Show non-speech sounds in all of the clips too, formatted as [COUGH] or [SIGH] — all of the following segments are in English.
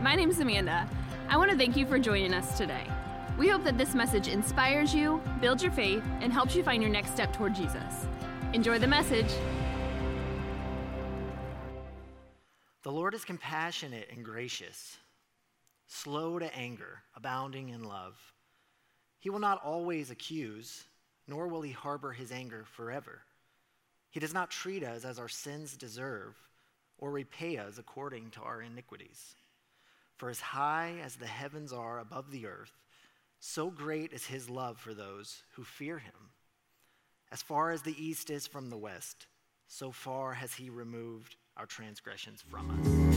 My name is Amanda. I want to thank you for joining us today. We hope that this message inspires you, builds your faith, and helps you find your next step toward Jesus. Enjoy the message. The Lord is compassionate and gracious, slow to anger, abounding in love. He will not always accuse, nor will he harbor his anger forever. He does not treat us as our sins deserve or repay us according to our iniquities. For as high as the heavens are above the earth, so great is his love for those who fear him. As far as the east is from the west, so far has he removed our transgressions from us.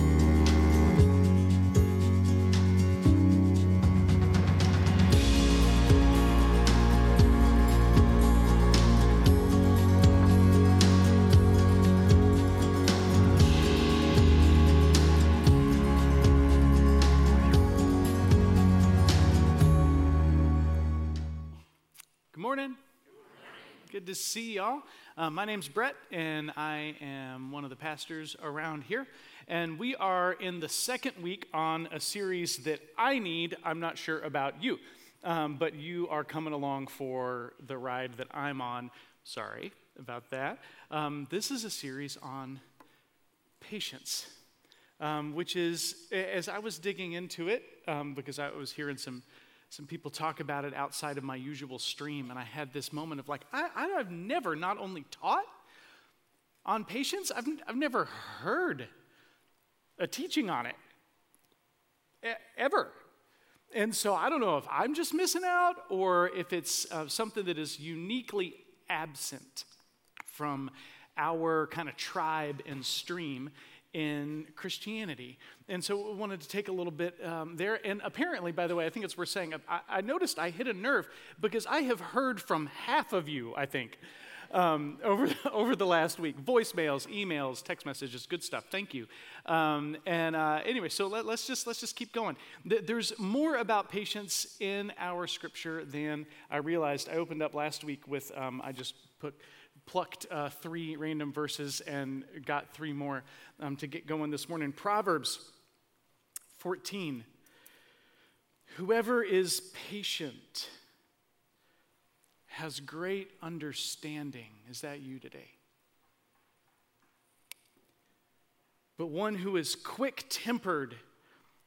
Good morning. Good to see y'all. Uh, my name's Brett, and I am one of the pastors around here. And we are in the second week on a series that I need. I'm not sure about you, um, but you are coming along for the ride that I'm on. Sorry about that. Um, this is a series on patience, um, which is, as I was digging into it, um, because I was hearing some some people talk about it outside of my usual stream, and I had this moment of like, I, I've never not only taught on patience, I've, I've never heard a teaching on it ever. And so I don't know if I'm just missing out or if it's uh, something that is uniquely absent from our kind of tribe and stream in Christianity. And so we wanted to take a little bit um, there. And apparently, by the way, I think it's worth saying, I, I, noticed I hit a nerve because I have heard from half of you, I think. Um, over, [LAUGHS] over the last week, voicemails, emails, text messages, good stuff. Thank you. Um, and uh, anyway, so let, us just let's just keep going. There's more about patience in our scripture than I realized. I opened up last week with um, I just put plucked uh, three random verses and got three more um, to get going this morning. Proverbs 14. Whoever is patient has great understanding. Is that you today? But one who is quick tempered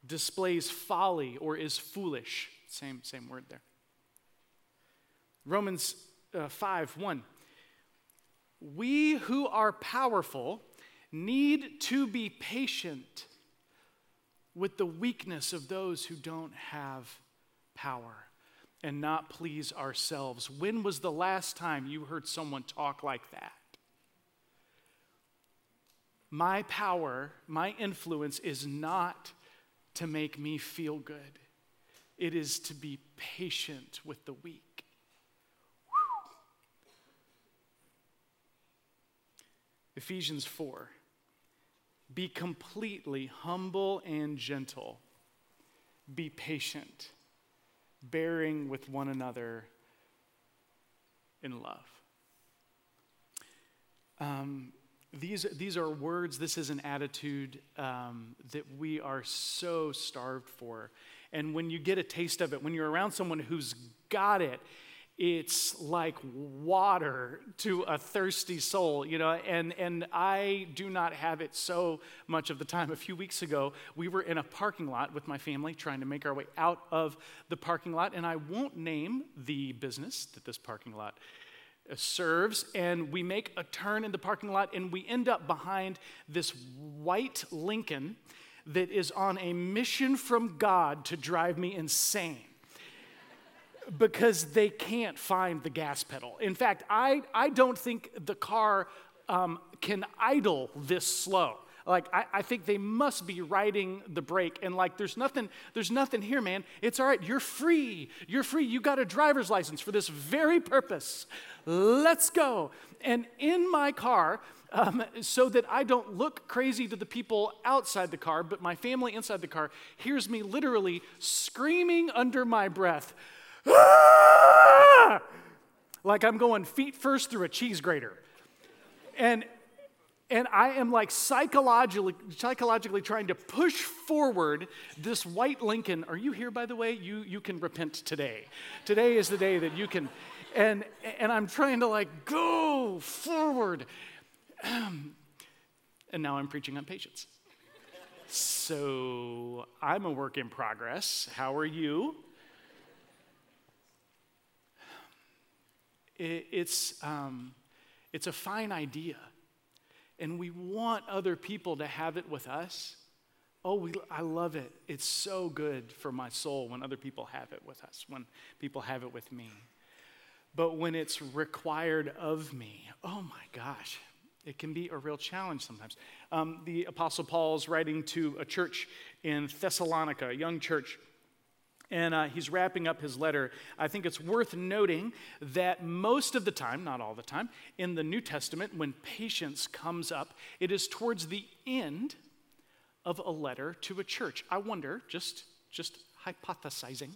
displays folly or is foolish. Same, same word there. Romans uh, 5 1. We who are powerful need to be patient with the weakness of those who don't have power and not please ourselves. When was the last time you heard someone talk like that? My power, my influence is not to make me feel good, it is to be patient with the weak. Ephesians 4. Be completely humble and gentle. Be patient, bearing with one another in love. Um, these, these are words, this is an attitude um, that we are so starved for. And when you get a taste of it, when you're around someone who's got it, it's like water to a thirsty soul, you know, and, and I do not have it so much of the time. A few weeks ago, we were in a parking lot with my family trying to make our way out of the parking lot, and I won't name the business that this parking lot serves, and we make a turn in the parking lot, and we end up behind this white Lincoln that is on a mission from God to drive me insane because they can't find the gas pedal. In fact, I, I don't think the car um, can idle this slow. Like I, I, think they must be riding the brake and like there's nothing, there's nothing here, man. It's all right, you're free. You're free. You got a driver's license for this very purpose. Let's go. And in my car, um, so that I don't look crazy to the people outside the car, but my family inside the car hears me literally screaming under my breath, ah! [GASPS] like I'm going feet first through a cheese grater. And and I am like psychologically, psychologically trying to push forward this white Lincoln. Are you here, by the way? You, you can repent today. Today is the day that you can. And, and I'm trying to like go forward. [CLEARS THROAT] and now I'm preaching on patience. So I'm a work in progress. How are you? It, it's, um, it's a fine idea and we want other people to have it with us. Oh, we, I love it. It's so good for my soul when other people have it with us, when people have it with me. But when it's required of me, oh my gosh, it can be a real challenge sometimes. Um, the Apostle Paul is writing to a church in Thessalonica, a young church and uh, he's wrapping up his letter. I think it's worth noting that most of the time, not all the time, in the New Testament, when patience comes up, it is towards the end of a letter to a church. I wonder, just, just hypothesizing,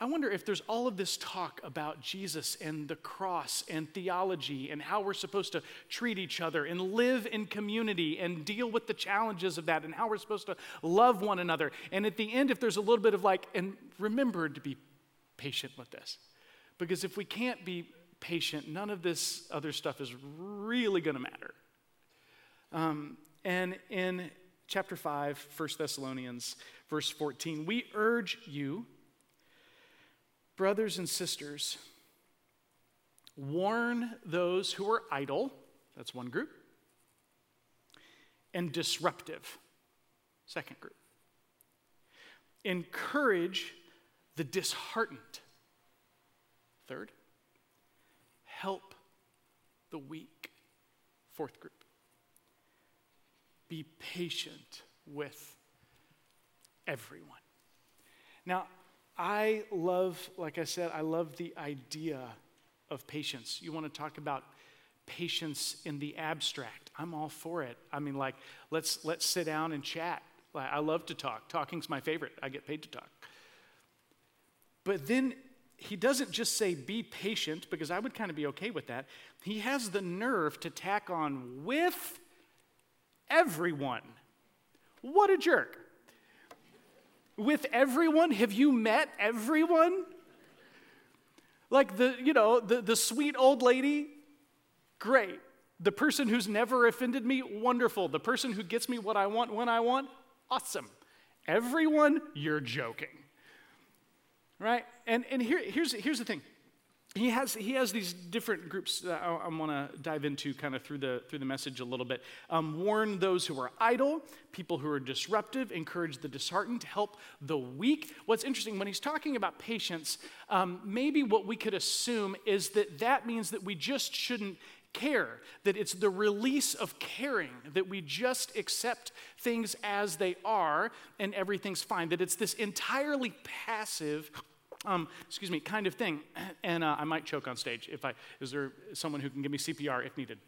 I wonder if there's all of this talk about Jesus and the cross and theology and how we're supposed to treat each other and live in community and deal with the challenges of that and how we're supposed to love one another. And at the end, if there's a little bit of like, and remember to be patient with this. Because if we can't be patient, none of this other stuff is really going to matter. Um, and in chapter 5, 1 Thessalonians, verse 14, we urge you Brothers and sisters, warn those who are idle, that's one group, and disruptive, second group. Encourage the disheartened, third. Help the weak, fourth group. Be patient with everyone. Now, I love, like I said, I love the idea of patience. You want to talk about patience in the abstract. I'm all for it. I mean, like, let's let's sit down and chat. Like, I love to talk. Talking's my favorite. I get paid to talk. But then he doesn't just say be patient, because I would kind of be okay with that. He has the nerve to tack on with everyone. What a jerk with everyone? Have you met everyone? Like the, you know, the, the sweet old lady? Great. The person who's never offended me? Wonderful. The person who gets me what I want when I want? Awesome. Everyone? You're joking. Right? And, and here, here's, here's the thing he has, he has these different groups that I, I want to dive into kind of through the, through the message a little bit. Um, warn those who are idle, people who are disruptive, encourage the disheartened, help the weak. What's interesting, when he's talking about patience, um, maybe what we could assume is that that means that we just shouldn't care, that it's the release of caring, that we just accept things as they are and everything's fine, that it's this entirely passive um, excuse me, kind of thing. [CLEARS THROAT] And uh, I might choke on stage if I, is there someone who can give me CPR if needed?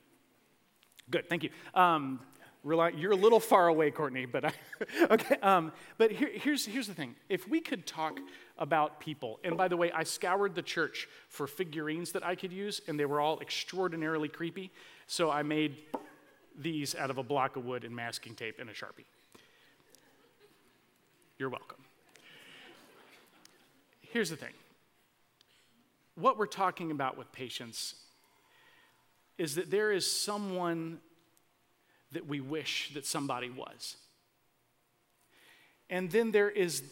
Good, thank you. Um, you're a little far away, Courtney, but I, [LAUGHS] okay. Um, but here, here's, here's the thing. If we could talk about people, and by the way, I scoured the church for figurines that I could use, and they were all extraordinarily creepy. So I made these out of a block of wood and masking tape and a Sharpie. You're welcome. Here's the thing what we're talking about with patience is that there is someone that we wish that somebody was. And then there is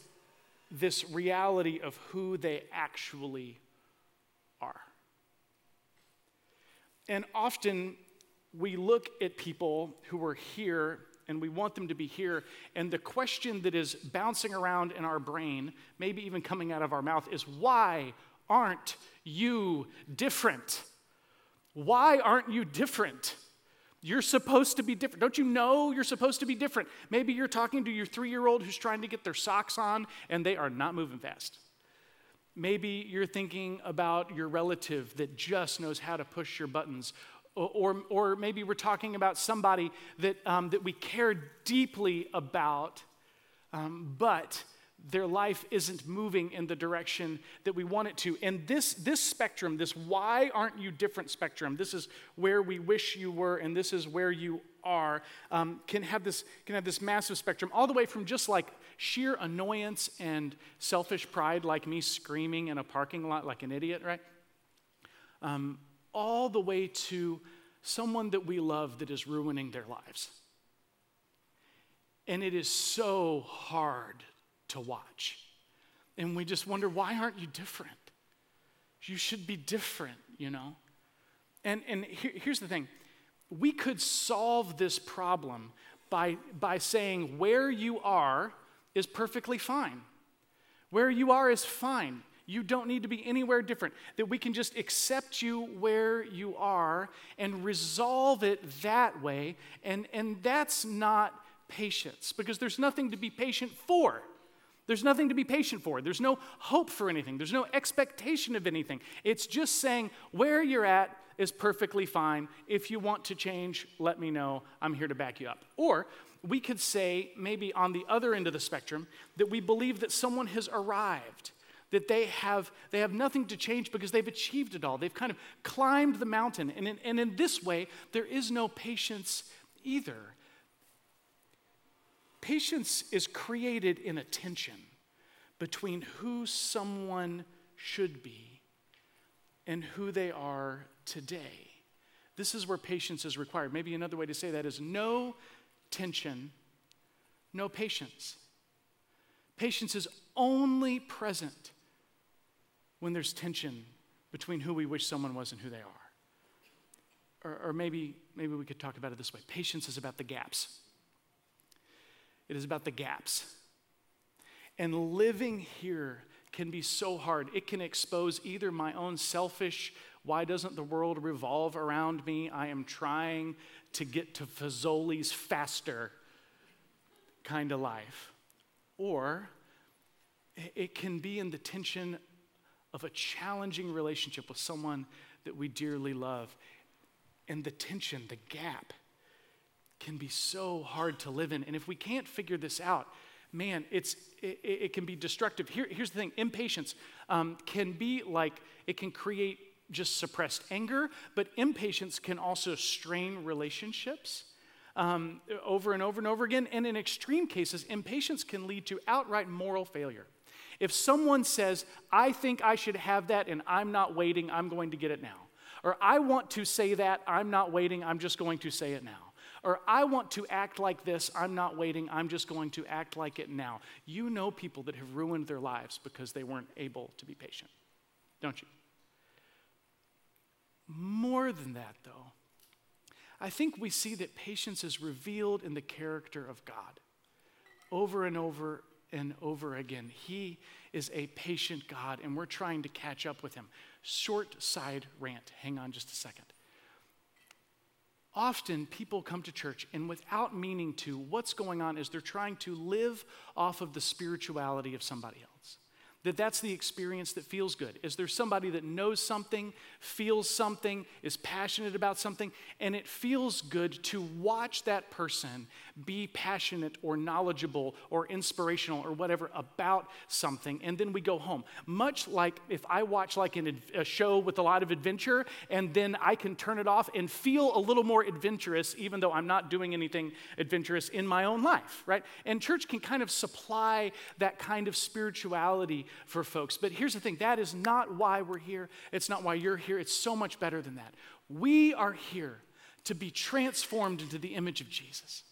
this reality of who they actually are. And often we look at people who are here and we want them to be here. And the question that is bouncing around in our brain, maybe even coming out of our mouth, is why aren't you different? Why aren't you different? You're supposed to be different. Don't you know you're supposed to be different? Maybe you're talking to your three year old who's trying to get their socks on and they are not moving fast. Maybe you're thinking about your relative that just knows how to push your buttons or, or maybe we're talking about somebody that, um, that we care deeply about, um, but their life isn't moving in the direction that we want it to. And this, this spectrum, this why aren't you different spectrum, this is where we wish you were, and this is where you are, um, can, have this, can have this massive spectrum, all the way from just like sheer annoyance and selfish pride, like me screaming in a parking lot like an idiot, right? Um, all the way to someone that we love that is ruining their lives. And it is so hard to watch. And we just wonder, why aren't you different? You should be different, you know? And, and here, here's the thing we could solve this problem by, by saying where you are is perfectly fine. Where you are is fine. You don't need to be anywhere different. That we can just accept you where you are and resolve it that way. And, and that's not patience because there's nothing to be patient for. There's nothing to be patient for. There's no hope for anything. There's no expectation of anything. It's just saying where you're at is perfectly fine. If you want to change, let me know. I'm here to back you up. Or we could say, maybe on the other end of the spectrum, that we believe that someone has arrived that they have, they have nothing to change because they've achieved it all. They've kind of climbed the mountain. And in, and in this way, there is no patience either. Patience is created in a tension between who someone should be and who they are today. This is where patience is required. Maybe another way to say that is no tension, no patience. Patience is only present when there's tension between who we wish someone was and who they are. Or, or maybe, maybe we could talk about it this way patience is about the gaps. It is about the gaps. And living here can be so hard. It can expose either my own selfish, why doesn't the world revolve around me? I am trying to get to Fazoli's faster kind of life. Or it can be in the tension of a challenging relationship with someone that we dearly love. And the tension, the gap, can be so hard to live in. And if we can't figure this out, man, it's, it, it can be destructive. Here, here's the thing impatience um, can be like, it can create just suppressed anger, but impatience can also strain relationships. Um, over and over and over again. And in extreme cases, impatience can lead to outright moral failure. If someone says, I think I should have that and I'm not waiting, I'm going to get it now. Or I want to say that, I'm not waiting, I'm just going to say it now. Or I want to act like this, I'm not waiting, I'm just going to act like it now. You know people that have ruined their lives because they weren't able to be patient, don't you? More than that, though, I think we see that patience is revealed in the character of God over and over and over again. He is a patient God, and we're trying to catch up with him. Short side rant. Hang on just a second. Often people come to church and without meaning to, what's going on is they're trying to live off of the spirituality of somebody else that that's the experience that feels good. Is there somebody that knows something, feels something, is passionate about something, and it feels good to watch that person be passionate or knowledgeable or inspirational or whatever about something, and then we go home. Much like if I watch like an, a show with a lot of adventure, and then I can turn it off and feel a little more adventurous, even though I'm not doing anything adventurous in my own life, right? And church can kind of supply that kind of spirituality for folks. But here's the thing that is not why we're here. It's not why you're here. It's so much better than that. We are here to be transformed into the image of Jesus.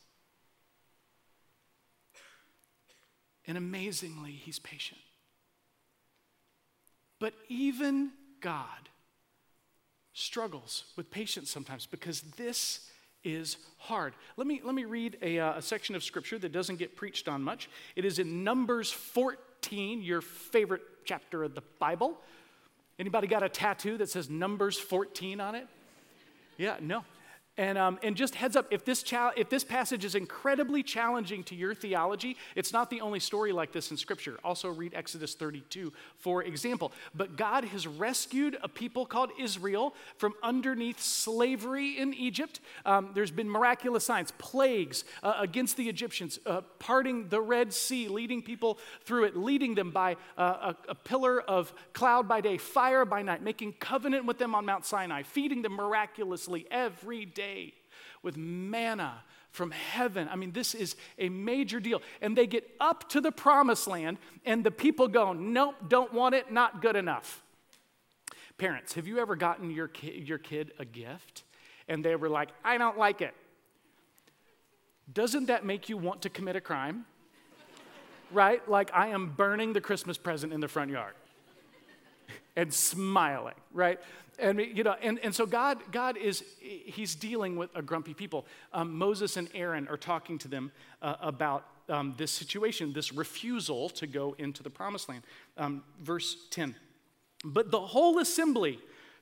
And amazingly, he's patient. But even God struggles with patience sometimes because this is hard. Let me, let me read a, uh, a section of scripture that doesn't get preached on much. It is in Numbers 14 14, your favorite chapter of the Bible. Anybody got a tattoo that says Numbers 14 on it? Yeah, no. And, um, and just heads up, if this, cha- if this passage is incredibly challenging to your theology, it's not the only story like this in Scripture. Also, read Exodus 32, for example. But God has rescued a people called Israel from underneath slavery in Egypt. Um, there's been miraculous signs, plagues uh, against the Egyptians, uh, parting the Red Sea, leading people through it, leading them by uh, a, a pillar of cloud by day, fire by night, making covenant with them on Mount Sinai, feeding them miraculously every day day with manna from heaven. I mean, this is a major deal. And they get up to the promised land, and the people go, Nope, don't want it, not good enough. Parents, have you ever gotten your, ki- your kid a gift and they were like, I don't like it? Doesn't that make you want to commit a crime? [LAUGHS] right? Like, I am burning the Christmas present in the front yard and smiling, right? And, you know, and, and so God, God is, he's dealing with a grumpy people. Um, Moses and Aaron are talking to them uh, about um, this situation, this refusal to go into the promised land. Um, verse 10. But the whole assembly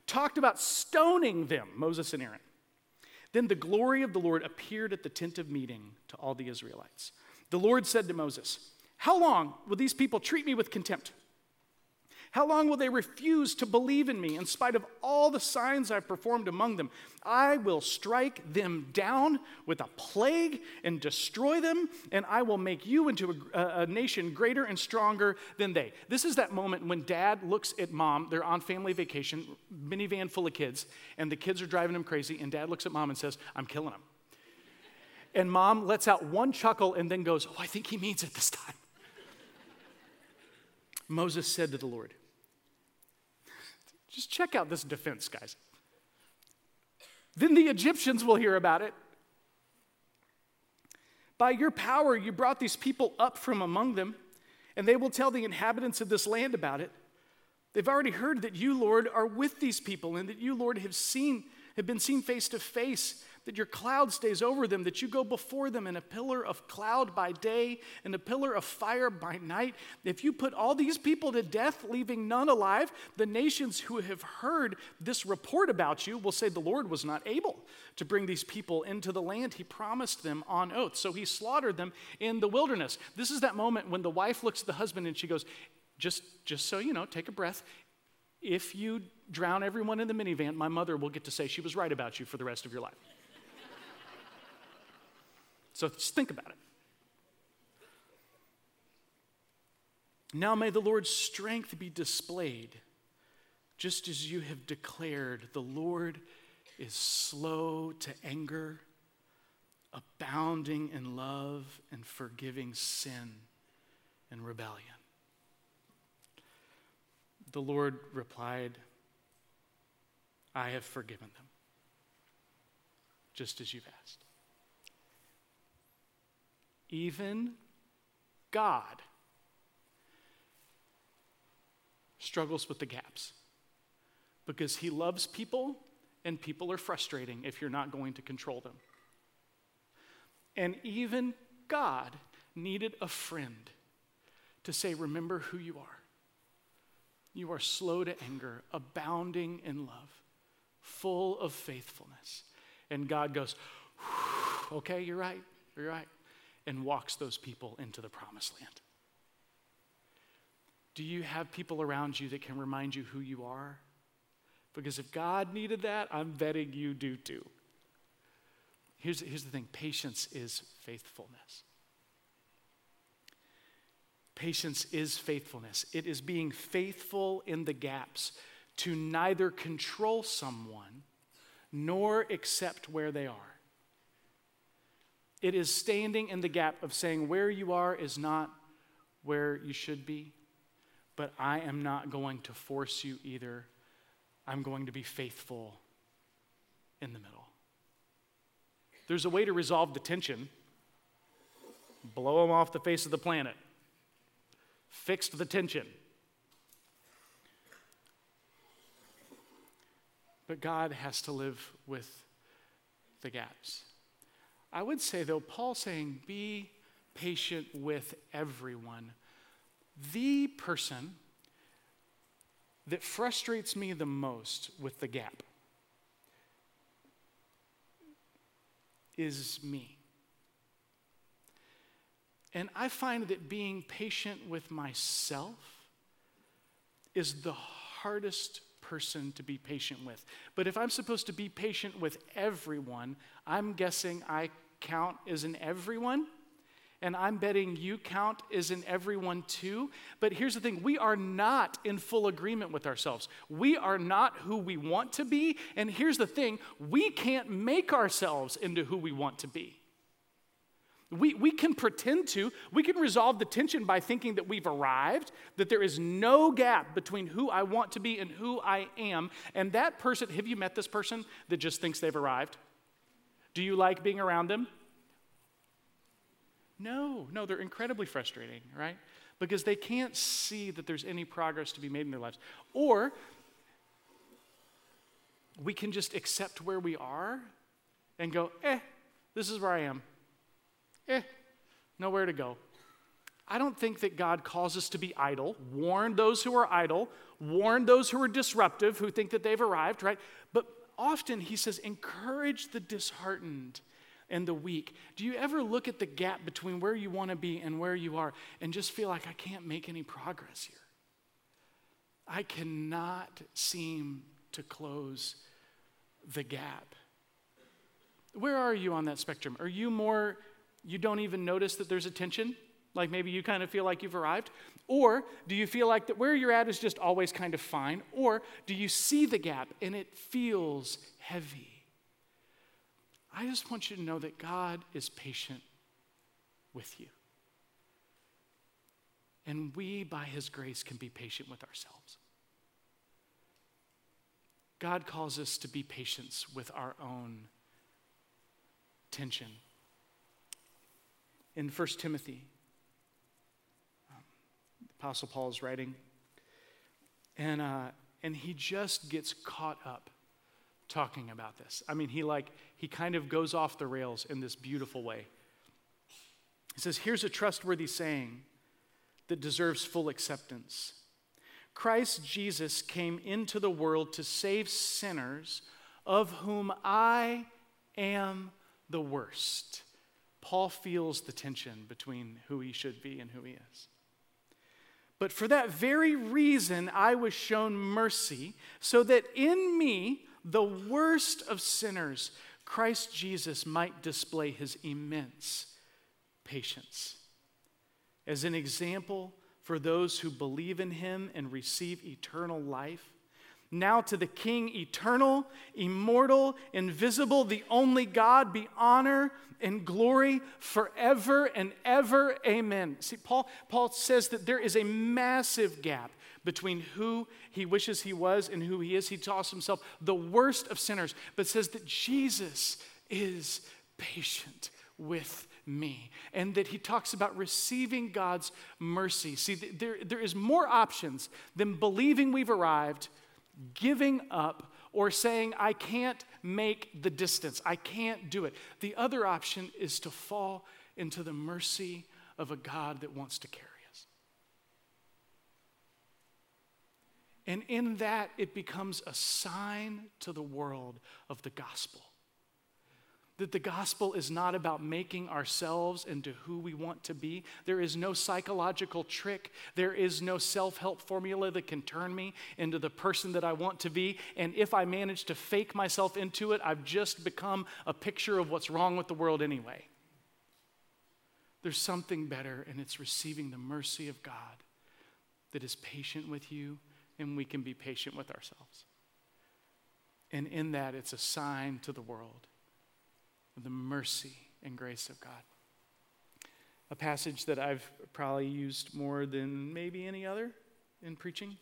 talked about stoning them, Moses and Aaron. Then the glory of the Lord appeared at the tent of meeting to all the Israelites. The Lord said to Moses, How long will these people treat me with contempt? How long will they refuse to believe in me in spite of all the signs I've performed among them? I will strike them down with a plague and destroy them, and I will make you into a, a, nation greater and stronger than they. This is that moment when dad looks at mom. They're on family vacation, minivan full of kids, and the kids are driving him crazy, and dad looks at mom and says, I'm killing him. And mom lets out one chuckle and then goes, Oh, I think he means it this time. [LAUGHS] Moses said to the Lord, just check out this defense, guys. Then the Egyptians will hear about it. By your power, you brought these people up from among them, and they will tell the inhabitants of this land about it. They've already heard that you, Lord, are with these people, and that you, Lord, have seen, have been seen face to face that your cloud stays over them, that you go before them in a pillar of cloud by day and a pillar of fire by night. If you put all these people to death, leaving none alive, the nations who have heard this report about you will say the Lord was not able to bring these people into the land he promised them on oath. So he slaughtered them in the wilderness. This is that moment when the wife looks at the husband and she goes, just, just so you know, take a breath. If you drown everyone in the minivan, my mother will get to say she was right about you for the rest of your life. So just think about it. Now may the Lord's strength be displayed, just as you have declared. The Lord is slow to anger, abounding in love, and forgiving sin and rebellion. The Lord replied, I have forgiven them, just as you've asked. Even God struggles with the gaps because he loves people and people are frustrating if you're not going to control them. And even God needed a friend to say, Remember who you are. You are slow to anger, abounding in love, full of faithfulness. And God goes, Okay, you're right, you're right and walks those people into the promised land? Do you have people around you that can remind you who you are? Because if God needed that, I'm betting you do too. Here's, here's the thing patience is faithfulness. Patience is faithfulness. It is being faithful in the gaps to neither control someone nor accept where they are. It is standing in the gap of saying, where you are is not where you should be, but I am not going to force you either. I'm going to be faithful in the middle. There's a way to resolve the tension blow them off the face of the planet, fixed the tension. But God has to live with the gaps. I would say, though, Paul saying, be patient with everyone. The person that frustrates me the most with the gap is me. And I find that being patient with myself is the hardest person to be patient with. But if I'm supposed to be patient with everyone, I'm guessing I count as an everyone. And I'm betting you count as in everyone too. But here's the thing we are not in full agreement with ourselves. We are not who we want to be. And here's the thing we can't make ourselves into who we want to be. We, we can pretend to. We can resolve the tension by thinking that we've arrived, that there is no gap between who I want to be and who I am. And that person, have you met this person that just thinks they've arrived? Do you like being around them? No, no, they're incredibly frustrating, right? Because they can't see that there's any progress to be made in their lives. Or we can just accept where we are and go, eh, this is where I am eh, nowhere to go. I don't think that God calls us to be idle. Warn those who are idle, warn those who are disruptive, who think that they've arrived, right? Often he says, encourage the disheartened and the weak. Do you ever look at the gap between where you want to be and where you are and just feel like I can't make any progress here? I cannot seem to close the gap. Where are you on that spectrum? Are you more you don't even notice that there's a tension? Like maybe you kind of feel like you've arrived? Or do you feel like that where you're at is just always kind of fine? Or do you see the gap and it feels heavy? I just want you to know that God is patient with you. And we, by His grace, can be patient with ourselves. God calls us to be patient with our own tension in 1 Timothy. Apostle Paul is writing, and, uh, and he just gets caught up talking about this. I mean, he like, he kind of goes off the rails in this beautiful way. He says, Here's a trustworthy saying that deserves full acceptance Christ Jesus came into the world to save sinners, of whom I am the worst. Paul feels the tension between who he should be and who he is. But for that very reason, I was shown mercy, so that in me, the worst of sinners, Christ Jesus might display his immense patience. As an example for those who believe in him and receive eternal life, now to the King, eternal, immortal, invisible, the only God, be honor and glory forever and ever. Amen. See, Paul, Paul says that there is a massive gap between who he wishes he was and who he is. He calls himself the worst of sinners, but says that Jesus is patient with me. And that he talks about receiving God's mercy. See, there, there is more options than believing we've arrived giving up or saying, I can't make the distance, I can't do it. The other option is to fall into the mercy of a God that wants to carry us. And in that, it becomes a sign to the world of the gospel that the gospel is not about making ourselves into who we want to be. There is no psychological trick. There is no self help formula that can turn me into the person that I want to be. And if I manage to fake myself into it, I've just become a picture of what's wrong with the world anyway. There's something better, and it's receiving the mercy of God that is patient with you, and we can be patient with ourselves. And in that, it's a sign to the world the mercy and grace of God. A passage that I've probably used more than maybe any other in preaching.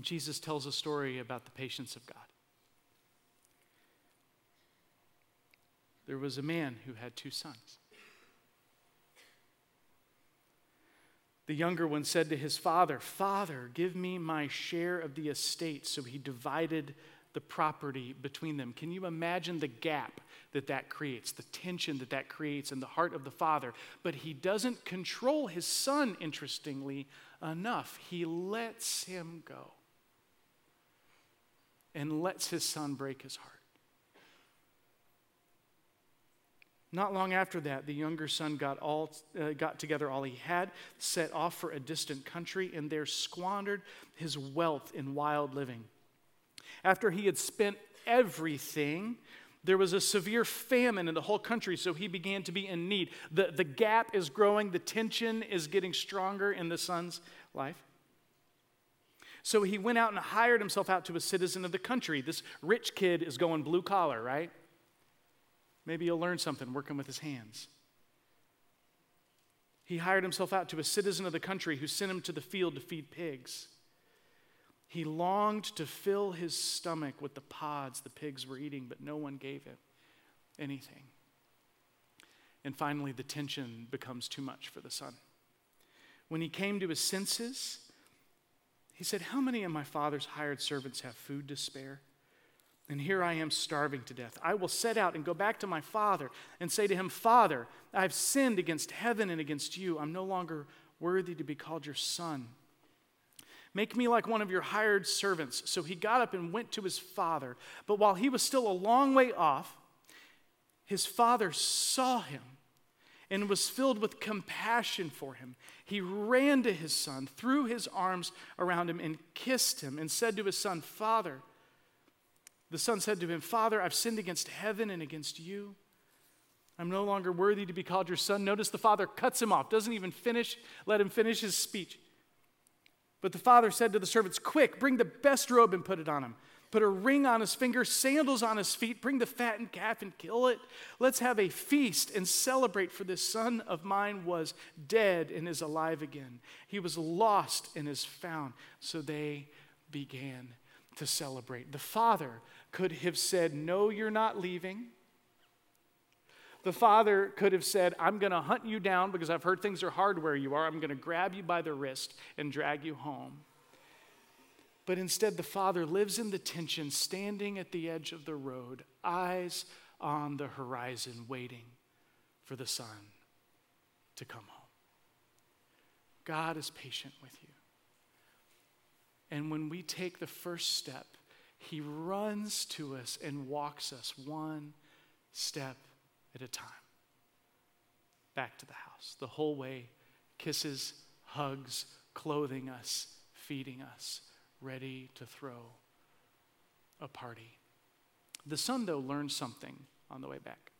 Jesus tells a story about the patience of God. There was a man who had two sons. The younger one said to his father, Father, give me my share of the estate. So he divided the property between them. Can you imagine the gap that that creates, the tension that that creates in the heart of the father? But he doesn't control his son, interestingly enough. He lets him go and lets his son break his heart. Not long after that, the younger son got, all, uh, got together all he had, set off for a distant country, and there squandered his wealth in wild living. After he had spent everything, there was a severe famine in the whole country, so he began to be in need. The, the gap is growing, the tension is getting stronger in the son's life. So he went out and hired himself out to a citizen of the country. This rich kid is going blue collar, right? Maybe he'll learn something working with his hands. He hired himself out to a citizen of the country who sent him to the field to feed pigs. He longed to fill his stomach with the pods the pigs were eating, but no one gave him anything. And finally, the tension becomes too much for the son. When he came to his senses, he said, How many of my father's hired servants have food to spare? And here I am starving to death. I will set out and go back to my father and say to him, Father, I have sinned against heaven and against you. I'm no longer worthy to be called your son. Make me like one of your hired servants. So he got up and went to his father. But while he was still a long way off, his father saw him and was filled with compassion for him. He ran to his son, threw his arms around him, and kissed him, and said to his son, Father, the son said to him, Father, I've sinned against heaven and against you. I'm no longer worthy to be called your son. Notice the father cuts him off, doesn't even finish, let him finish his speech. But the father said to the servants, Quick, bring the best robe and put it on him. Put a ring on his finger, sandals on his feet, bring the fattened calf and kill it. Let's have a feast and celebrate, for this son of mine was dead and is alive again. He was lost and is found. So they began to celebrate. The father could have said, No, you're not leaving. The father could have said, I'm going to hunt you down because I've heard things are hard where you are. I'm going to grab you by the wrist and drag you home. But instead, the father lives in the tension, standing at the edge of the road, eyes on the horizon, waiting for the son to come home. God is patient with you. And when we take the first step, he runs to us and walks us one step at a time back to the house. The whole way, kisses, hugs, clothing us, feeding us, ready to throw a party. The son, though, learned something on the way back.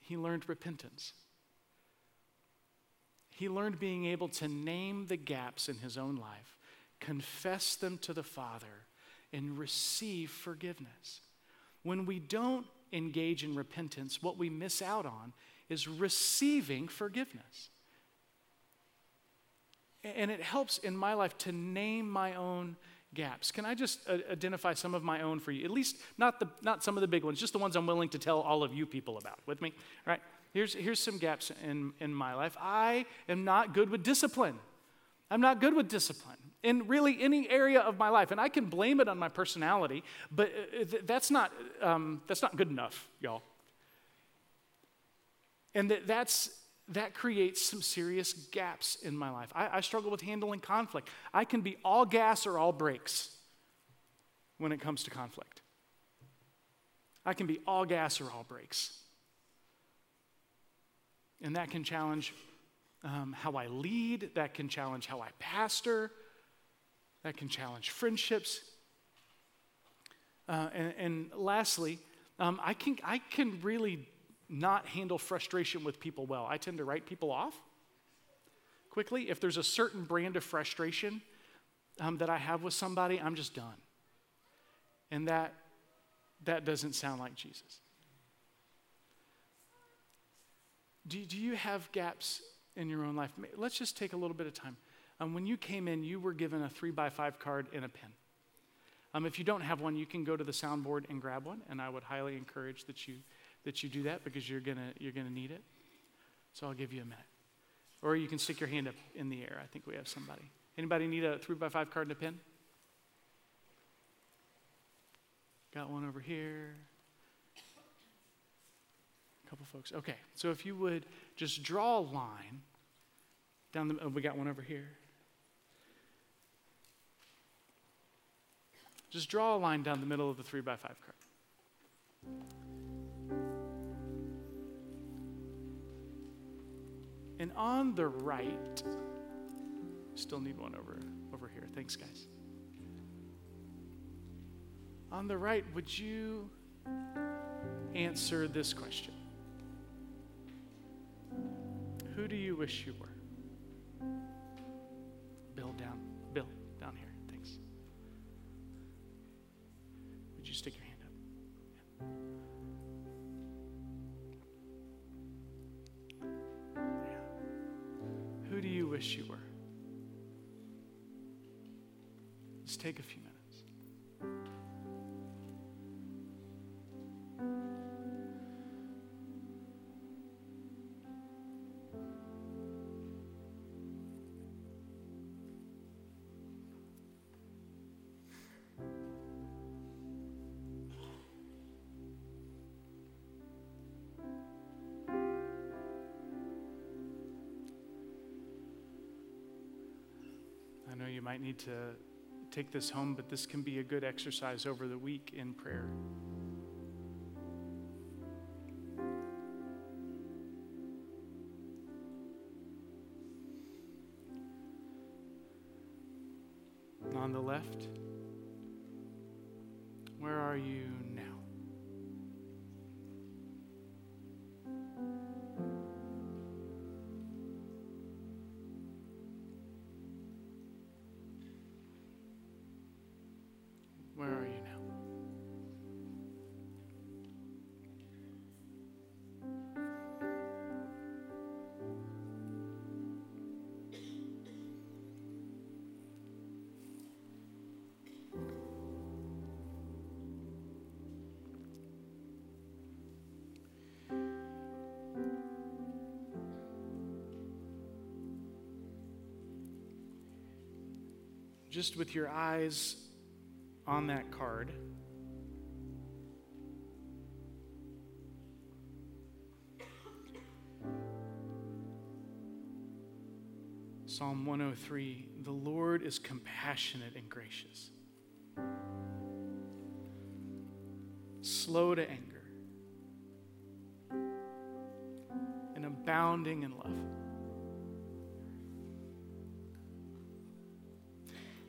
He learned repentance. He learned being able to name the gaps in his own life, confess them to the Father, and receive forgiveness. When we don't engage in repentance, what we miss out on is receiving forgiveness. And it helps in my life to name my own gaps. Can I just uh, identify some of my own for you? At least not, the, not some of the big ones, just the ones I'm willing to tell all of you people about. With me? All right? Here's, here's some gaps in, in my life. I am not good with discipline. I'm not good with discipline in really any area of my life. And I can blame it on my personality, but uh, that's not, um, that's not good enough, y'all. And that, that's, that creates some serious gaps in my life. I, I struggle with handling conflict. I can be all gas or all brakes when it comes to conflict. I can be all gas or all brakes. And that can challenge um, how I lead, that can challenge how I pastor, that can challenge friendships. Uh, and, and, lastly, um, I, can, I can really not handle frustration with people well. I tend to write people off quickly. If there's a certain brand of frustration um, that I have with somebody, I'm just done. And that, that doesn't sound like Jesus. Do, do you have gaps in your own life? Let's just take a little bit of time. Um, when you came in, you were given a three by five card and a pen. Um, if you don't have one, you can go to the soundboard and grab one, and I would highly encourage that you, that you do that because you're going you're gonna need it. So I'll give you a minute. Or you can stick your hand up in the air. I think we have somebody. Anybody need a three by five card and a pen? Got one over here. A couple folks. Okay, so if you would just draw a line down the, oh, we got one over here. Just draw a line down the middle of the three by five card. And on the right, still need one over, over here. Thanks, guys. On the right, would you answer this question? Who do you wish you were? Might need to take this home, but this can be a good exercise over the week in prayer. On the left, Just with your eyes on that card. Psalm 103 The Lord is compassionate and gracious, slow to anger, and abounding in love.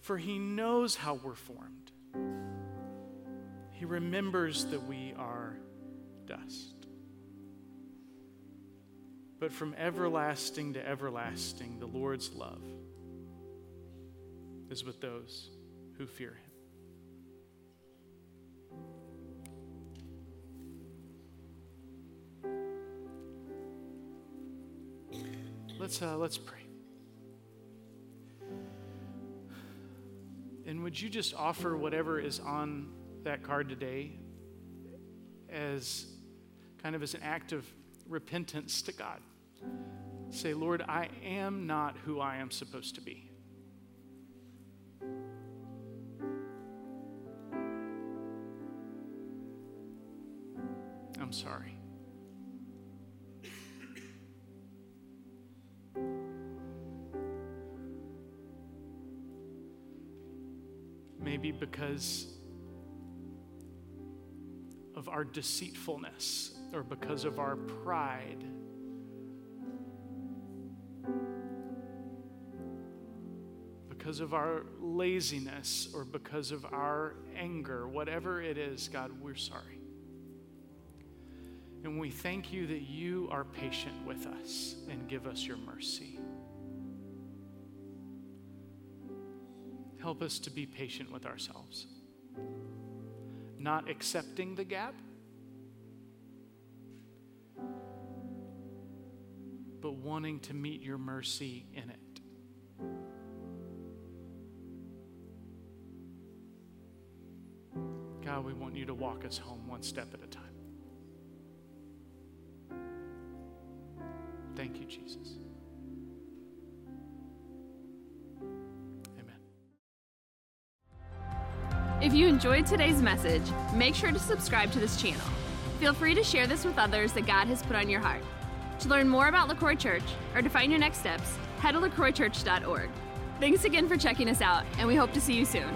for he knows how we're formed. He remembers that we are dust. But from everlasting to everlasting, the Lord's love is with those who fear him. Let's, uh, let's pray. And would you just offer whatever is on that card today as kind of as an act of repentance to God? Say, Lord, I am not who I am supposed to be. I'm sorry. Because of our deceitfulness or because of our pride. Because of our laziness or because of our anger, whatever it is, God, we're sorry. And we thank you that you are patient with us and give us your mercy. Help us to be patient with ourselves, not accepting the gap, but wanting to meet your mercy in it. God, we want you to walk us home one step at a time. Thank you, Jesus. If you enjoyed today's message, make sure to subscribe to this channel. Feel free to share this with others that God has put on your heart. To learn more about LaCroix Church or to find your next steps, head to lacroixchurch.org. Thanks again for checking us out, and we hope to see you soon.